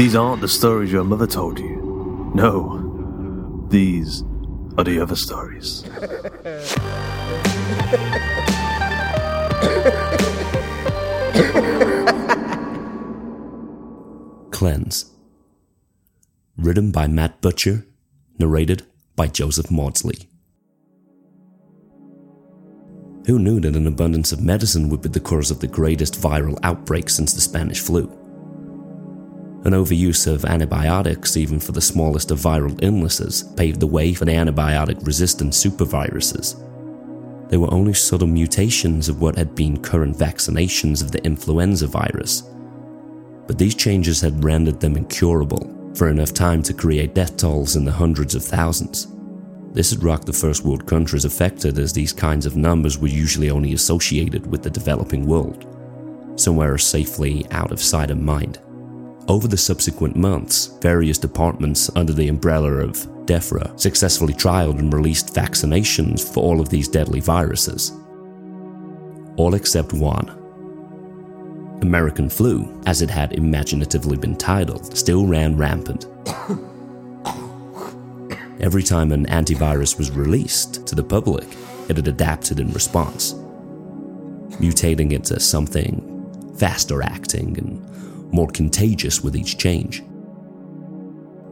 These aren't the stories your mother told you. No, these are the other stories. Cleanse. Written by Matt Butcher, narrated by Joseph Maudsley. Who knew that an abundance of medicine would be the cause of the greatest viral outbreak since the Spanish flu? An overuse of antibiotics, even for the smallest of viral illnesses, paved the way for the antibiotic resistant superviruses. They were only subtle mutations of what had been current vaccinations of the influenza virus. But these changes had rendered them incurable for enough time to create death tolls in the hundreds of thousands. This had rocked the first world countries affected, as these kinds of numbers were usually only associated with the developing world, somewhere safely out of sight and mind. Over the subsequent months, various departments under the umbrella of DEFRA successfully trialed and released vaccinations for all of these deadly viruses. All except one. American flu, as it had imaginatively been titled, still ran rampant. Every time an antivirus was released to the public, it had adapted in response, mutating into something faster acting and more contagious with each change.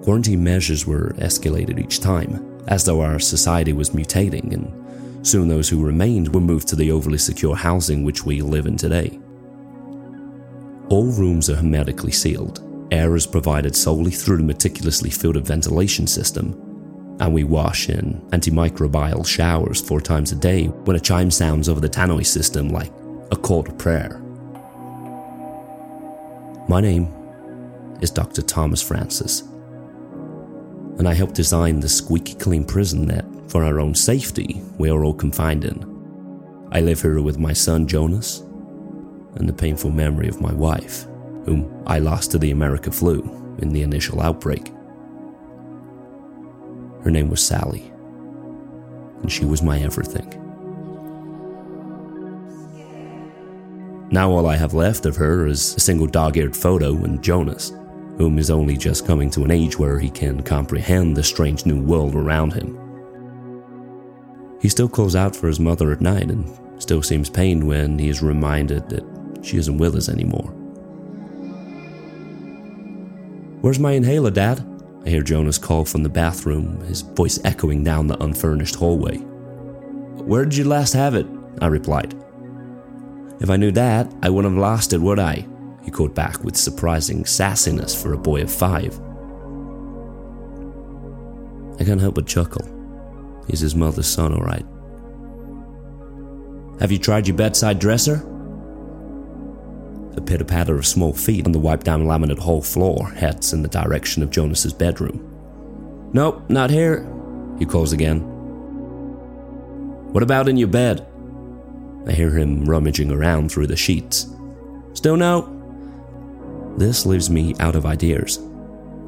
Quarantine measures were escalated each time, as though our society was mutating, and soon those who remained were moved to the overly secure housing which we live in today. All rooms are hermetically sealed. Air is provided solely through the meticulously filtered ventilation system, and we wash in antimicrobial showers four times a day when a chime sounds over the tannoy system like a call to prayer. My name is Dr. Thomas Francis, and I helped design the squeaky clean prison that, for our own safety, we are all confined in. I live here with my son Jonas and the painful memory of my wife, whom I lost to the America flu in the initial outbreak. Her name was Sally, and she was my everything. Now, all I have left of her is a single dog eared photo and Jonas, whom is only just coming to an age where he can comprehend the strange new world around him. He still calls out for his mother at night and still seems pained when he is reminded that she isn't with us anymore. Where's my inhaler, Dad? I hear Jonas call from the bathroom, his voice echoing down the unfurnished hallway. Where did you last have it? I replied. If I knew that, I wouldn't have lost it, would I? He called back with surprising sassiness for a boy of five. I can't help but chuckle. He's his mother's son, all right. Have you tried your bedside dresser? The pitter patter of small feet on the wiped down laminate hall floor heads in the direction of Jonas's bedroom. Nope, not here, he calls again. What about in your bed? I hear him rummaging around through the sheets. Still no? This leaves me out of ideas.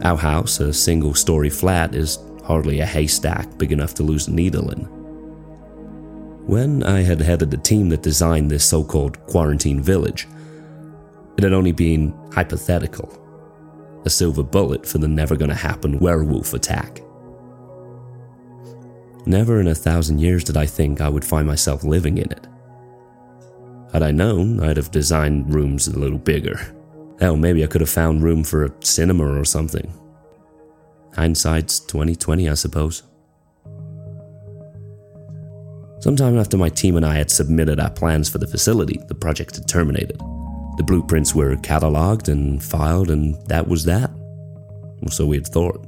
Our house, a single story flat, is hardly a haystack big enough to lose a needle in. When I had headed the team that designed this so called quarantine village, it had only been hypothetical a silver bullet for the never gonna happen werewolf attack. Never in a thousand years did I think I would find myself living in it. Had I known, I'd have designed rooms a little bigger. Hell, maybe I could have found room for a cinema or something. Hindsight's 2020, I suppose. Sometime after my team and I had submitted our plans for the facility, the project had terminated. The blueprints were catalogued and filed, and that was that. Or so we had thought.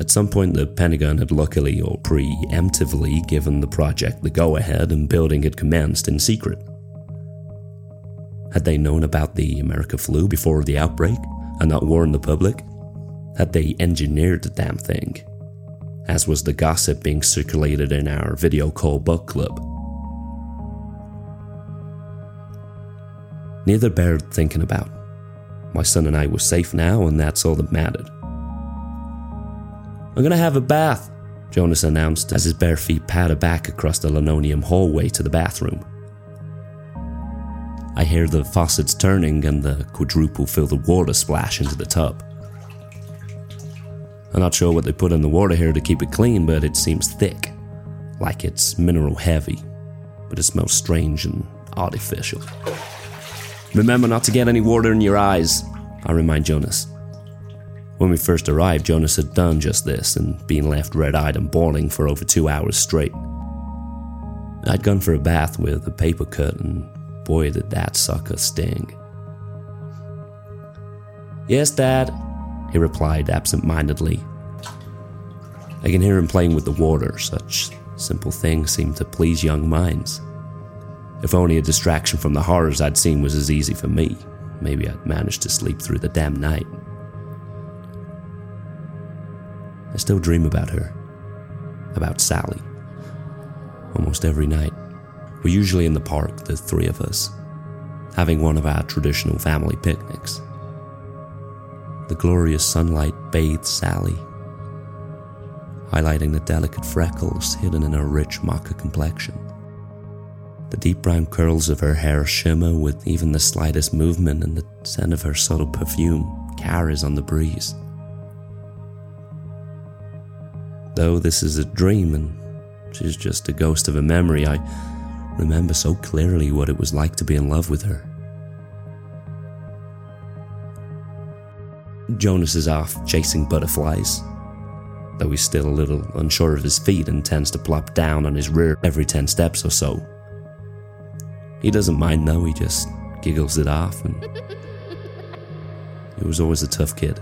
At some point, the Pentagon had luckily or preemptively given the project the go ahead, and building had commenced in secret. Had they known about the America flu before the outbreak and not warned the public? Had they engineered the damn thing? As was the gossip being circulated in our video call book club. Neither bared thinking about. My son and I were safe now, and that's all that mattered. I'm gonna have a bath, Jonas announced as his bare feet pattered back across the linoleum hallway to the bathroom. I hear the faucets turning and the quadruple filtered water splash into the tub. I'm not sure what they put in the water here to keep it clean, but it seems thick, like it's mineral heavy, but it smells strange and artificial. Remember not to get any water in your eyes, I remind Jonas. When we first arrived, Jonas had done just this and been left red eyed and boiling for over two hours straight. I'd gone for a bath with a paper cut, and boy, did that sucker sting. Yes, Dad, he replied absent mindedly. I can hear him playing with the water, such simple things seem to please young minds. If only a distraction from the horrors I'd seen was as easy for me, maybe I'd manage to sleep through the damn night. I still dream about her, about Sally. Almost every night. We're usually in the park, the three of us, having one of our traditional family picnics. The glorious sunlight bathes Sally, highlighting the delicate freckles hidden in her rich maca complexion. The deep brown curls of her hair shimmer with even the slightest movement, and the scent of her subtle perfume carries on the breeze. Though this is a dream and she's just a ghost of a memory, I remember so clearly what it was like to be in love with her. Jonas is off chasing butterflies, though he's still a little unsure of his feet and tends to plop down on his rear every 10 steps or so. He doesn't mind though, he just giggles it off, and he was always a tough kid.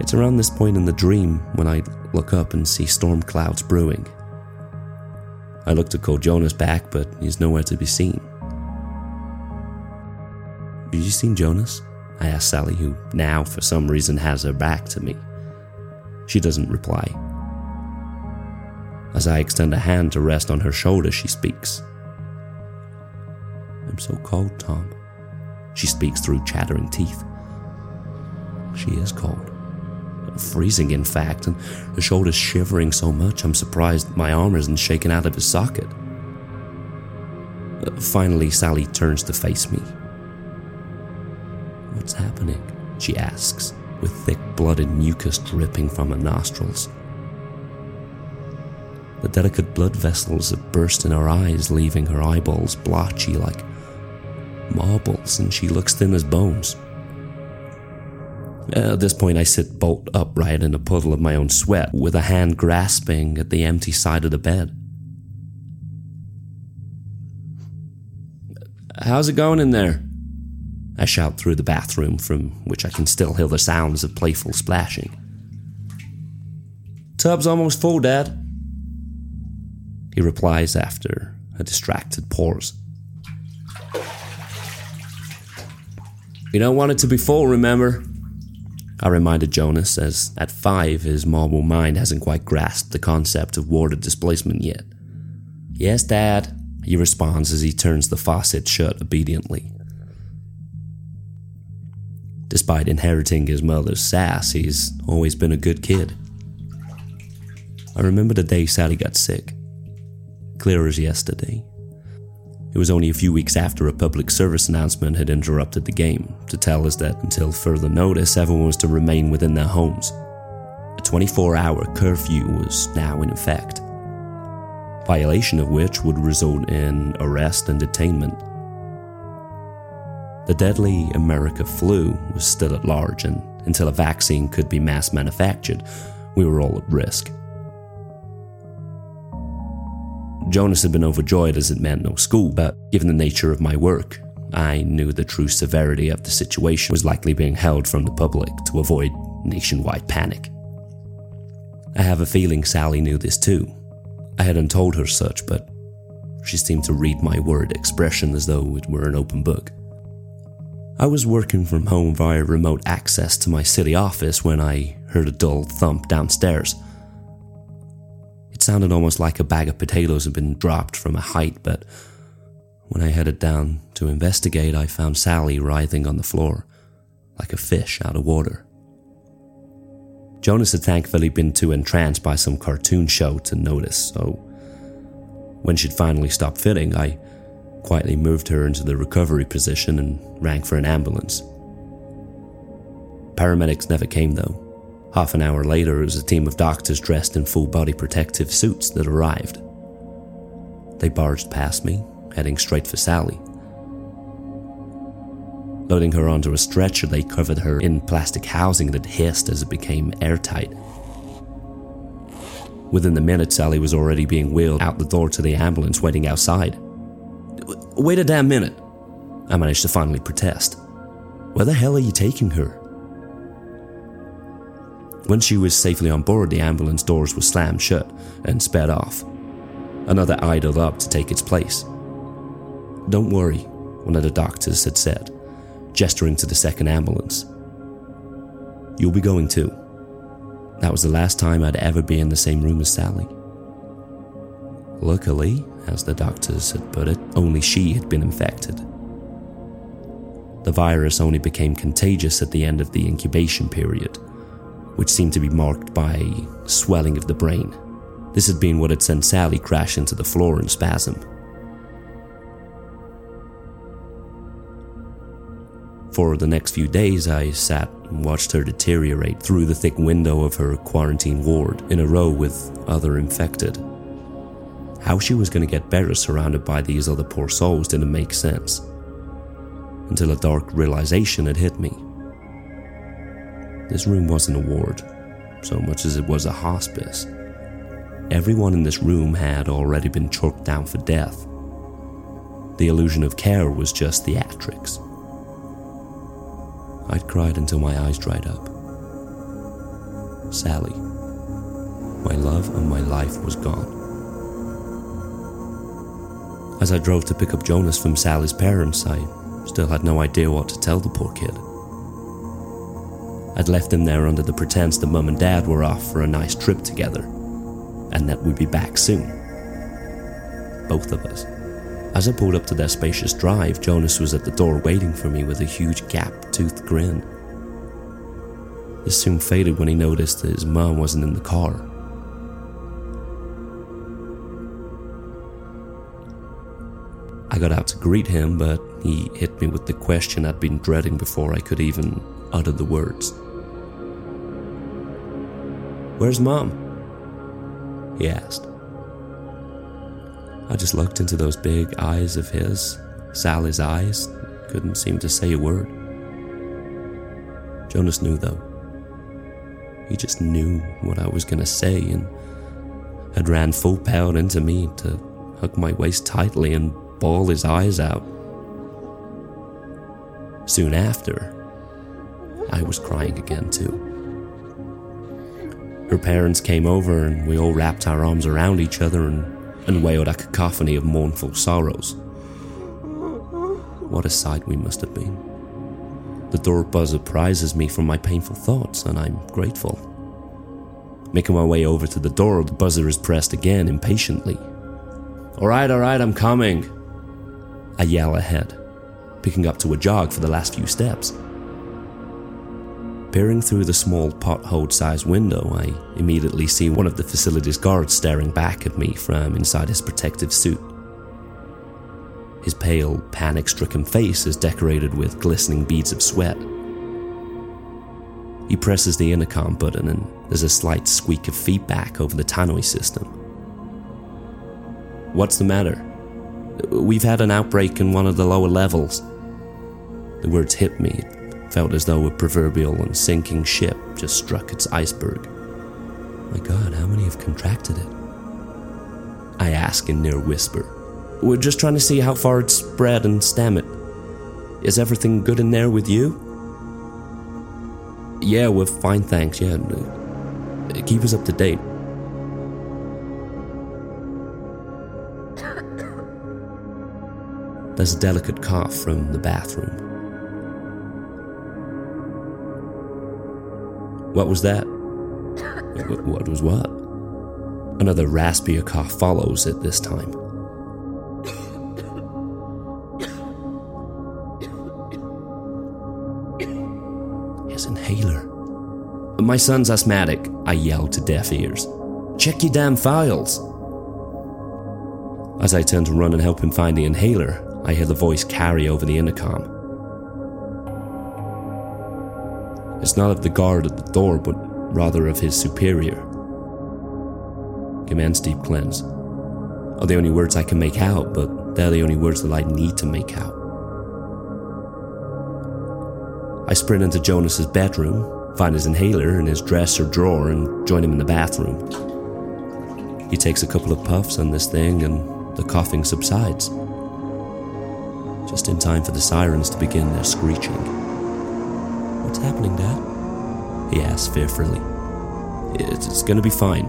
It's around this point in the dream when I look up and see storm clouds brewing. I look to call Jonas back, but he's nowhere to be seen. Have you seen Jonas? I ask Sally, who now, for some reason, has her back to me. She doesn't reply. As I extend a hand to rest on her shoulder, she speaks. I'm so cold, Tom. She speaks through chattering teeth. She is cold freezing in fact, and the shoulder's shivering so much I'm surprised my arm isn't shaken out of his socket. Uh, finally, Sally turns to face me. What's happening? she asks, with thick blooded mucus dripping from her nostrils. The delicate blood vessels have burst in her eyes, leaving her eyeballs blotchy like marbles, and she looks thin as bones. At this point, I sit bolt upright in a puddle of my own sweat, with a hand grasping at the empty side of the bed. How's it going in there? I shout through the bathroom, from which I can still hear the sounds of playful splashing. Tub's almost full, Dad. He replies after a distracted pause. You don't want it to be full, remember? I reminded Jonas, as at five his marble mind hasn't quite grasped the concept of water displacement yet. Yes, Dad, he responds as he turns the faucet shut obediently. Despite inheriting his mother's sass, he's always been a good kid. I remember the day Sally got sick. Clear as yesterday. It was only a few weeks after a public service announcement had interrupted the game to tell us that until further notice, everyone was to remain within their homes. A 24 hour curfew was now in effect, violation of which would result in arrest and detainment. The deadly America flu was still at large, and until a vaccine could be mass manufactured, we were all at risk. Jonas had been overjoyed as it meant no school, but given the nature of my work, I knew the true severity of the situation was likely being held from the public to avoid nationwide panic. I have a feeling Sally knew this too. I hadn't told her such, but she seemed to read my word expression as though it were an open book. I was working from home via remote access to my city office when I heard a dull thump downstairs. It sounded almost like a bag of potatoes had been dropped from a height, but when I headed down to investigate, I found Sally writhing on the floor, like a fish out of water. Jonas had thankfully been too entranced by some cartoon show to notice, so when she'd finally stopped fitting, I quietly moved her into the recovery position and rang for an ambulance. Paramedics never came though. Half an hour later, it was a team of doctors dressed in full body protective suits that arrived. They barged past me, heading straight for Sally. Loading her onto a stretcher, they covered her in plastic housing that hissed as it became airtight. Within the minute, Sally was already being wheeled out the door to the ambulance waiting outside. Wait a damn minute, I managed to finally protest. Where the hell are you taking her? When she was safely on board, the ambulance doors were slammed shut and sped off. Another idled up to take its place. Don't worry, one of the doctors had said, gesturing to the second ambulance. You'll be going too. That was the last time I'd ever be in the same room as Sally. Luckily, as the doctors had put it, only she had been infected. The virus only became contagious at the end of the incubation period, which seemed to be marked by swelling of the brain. This had been what had sent Sally crashing to the floor in spasm. For the next few days, I sat and watched her deteriorate through the thick window of her quarantine ward in a row with other infected. How she was going to get better surrounded by these other poor souls didn't make sense. Until a dark realization had hit me. This room wasn't a ward, so much as it was a hospice. Everyone in this room had already been choked down for death. The illusion of care was just theatrics. I'd cried until my eyes dried up. Sally, my love and my life was gone. As I drove to pick up Jonas from Sally's parents, I still had no idea what to tell the poor kid. I'd left him there under the pretense that mum and dad were off for a nice trip together, and that we'd be back soon. Both of us. As I pulled up to their spacious drive, Jonas was at the door waiting for me with a huge gap toothed grin. This soon faded when he noticed that his mum wasn't in the car. Got out to greet him, but he hit me with the question I'd been dreading before I could even utter the words. Where's mom? He asked. I just looked into those big eyes of his, Sally's eyes, couldn't seem to say a word. Jonas knew though. He just knew what I was gonna say and had ran full power into me to hug my waist tightly and bawl his eyes out. Soon after, I was crying again too. Her parents came over and we all wrapped our arms around each other and, and wailed a cacophony of mournful sorrows. What a sight we must have been. The door buzzer prizes me from my painful thoughts, and I'm grateful. Making my way over to the door, the buzzer is pressed again impatiently. Alright, alright, I'm coming. I yell ahead, picking up to a jog for the last few steps. Peering through the small pothole sized window, I immediately see one of the facility's guards staring back at me from inside his protective suit. His pale, panic stricken face is decorated with glistening beads of sweat. He presses the intercom button, and there's a slight squeak of feedback over the tannoy system. What's the matter? We've had an outbreak in one of the lower levels. The words hit me. It felt as though a proverbial and sinking ship just struck its iceberg. My god, how many have contracted it? I ask in near whisper. We're just trying to see how far it's spread and stem it. Is everything good in there with you? Yeah, we're fine, thanks. Yeah, uh, keep us up to date. There's a delicate cough from the bathroom. What was that? What was what? Another raspier cough follows it this time. His inhaler. My son's asthmatic, I yell to deaf ears. Check your damn files. As I turn to run and help him find the inhaler, I hear the voice carry over the intercom. It's not of the guard at the door, but rather of his superior. Commence deep cleanse. Are the only words I can make out, but they're the only words that I need to make out. I sprint into Jonas's bedroom, find his inhaler in his dresser drawer, and join him in the bathroom. He takes a couple of puffs on this thing, and the coughing subsides just in time for the sirens to begin their screeching. What's happening, Dad? He asks fearfully. It's, gonna be fine.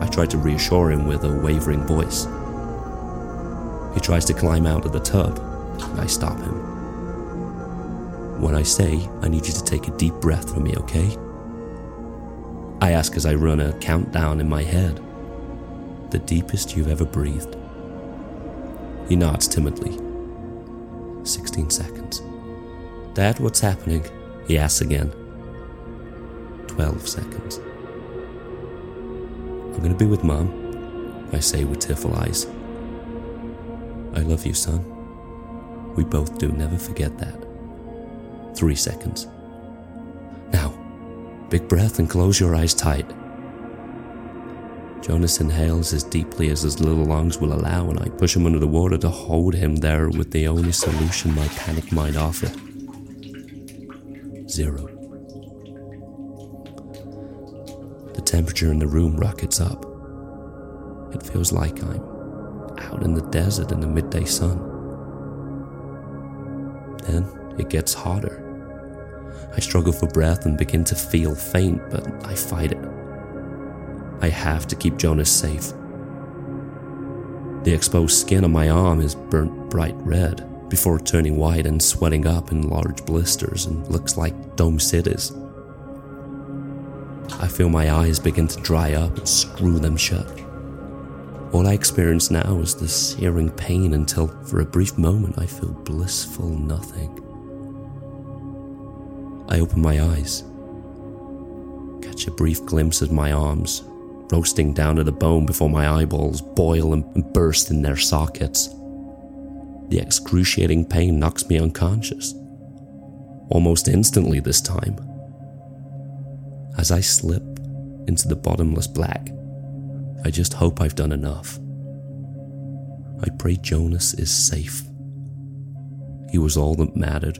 I try to reassure him with a wavering voice. He tries to climb out of the tub. And I stop him. When I say, I need you to take a deep breath for me, okay? I ask as I run a countdown in my head. The deepest you've ever breathed. He nods timidly 16 seconds. Dad, what's happening? He asks again. 12 seconds. I'm gonna be with Mom, I say with tearful eyes. I love you, son. We both do, never forget that. Three seconds. Now, big breath and close your eyes tight. Jonas inhales as deeply as his little lungs will allow, and I push him under the water to hold him there with the only solution my panic mind offered zero. The temperature in the room rockets up. It feels like I'm out in the desert in the midday sun. Then it gets hotter. I struggle for breath and begin to feel faint, but I fight it. I have to keep Jonas safe. The exposed skin on my arm is burnt bright red before turning white and swelling up in large blisters and looks like dome cities. I feel my eyes begin to dry up and screw them shut. All I experience now is the searing pain until, for a brief moment, I feel blissful nothing. I open my eyes, catch a brief glimpse of my arms roasting down to the bone before my eyeballs boil and burst in their sockets. The excruciating pain knocks me unconscious, almost instantly this time. As I slip into the bottomless black, I just hope I've done enough. I pray Jonas is safe. He was all that mattered.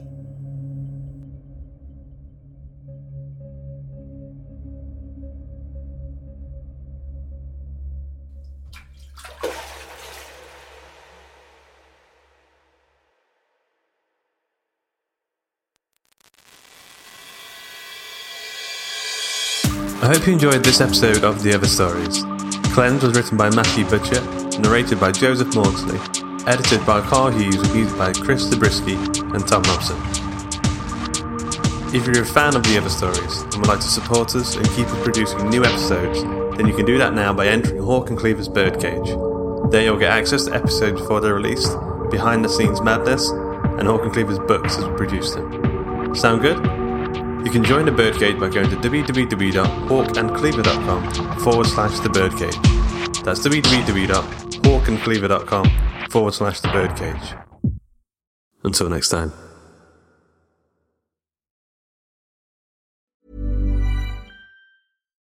I hope you enjoyed this episode of The Other Stories. Cleanse was written by Matthew Butcher, narrated by Joseph Maudsley, edited by Karl Hughes, with music by Chris Zabriskie and Thom Robson. If you're a fan of The Other Stories and would like to support us and keep us producing new episodes, then you can do that now by entering Hawk and Cleaver's Birdcage. There you'll get access to episodes before they're released, behind the scenes madness, and Hawk and Cleaver's books as we produce them. Sound good? You can join the Birdcage by going to www.hawkandcleaver.com forward slash the Birdcage. That's www.hawkandcleaver.com forward slash the Birdcage. Until next time.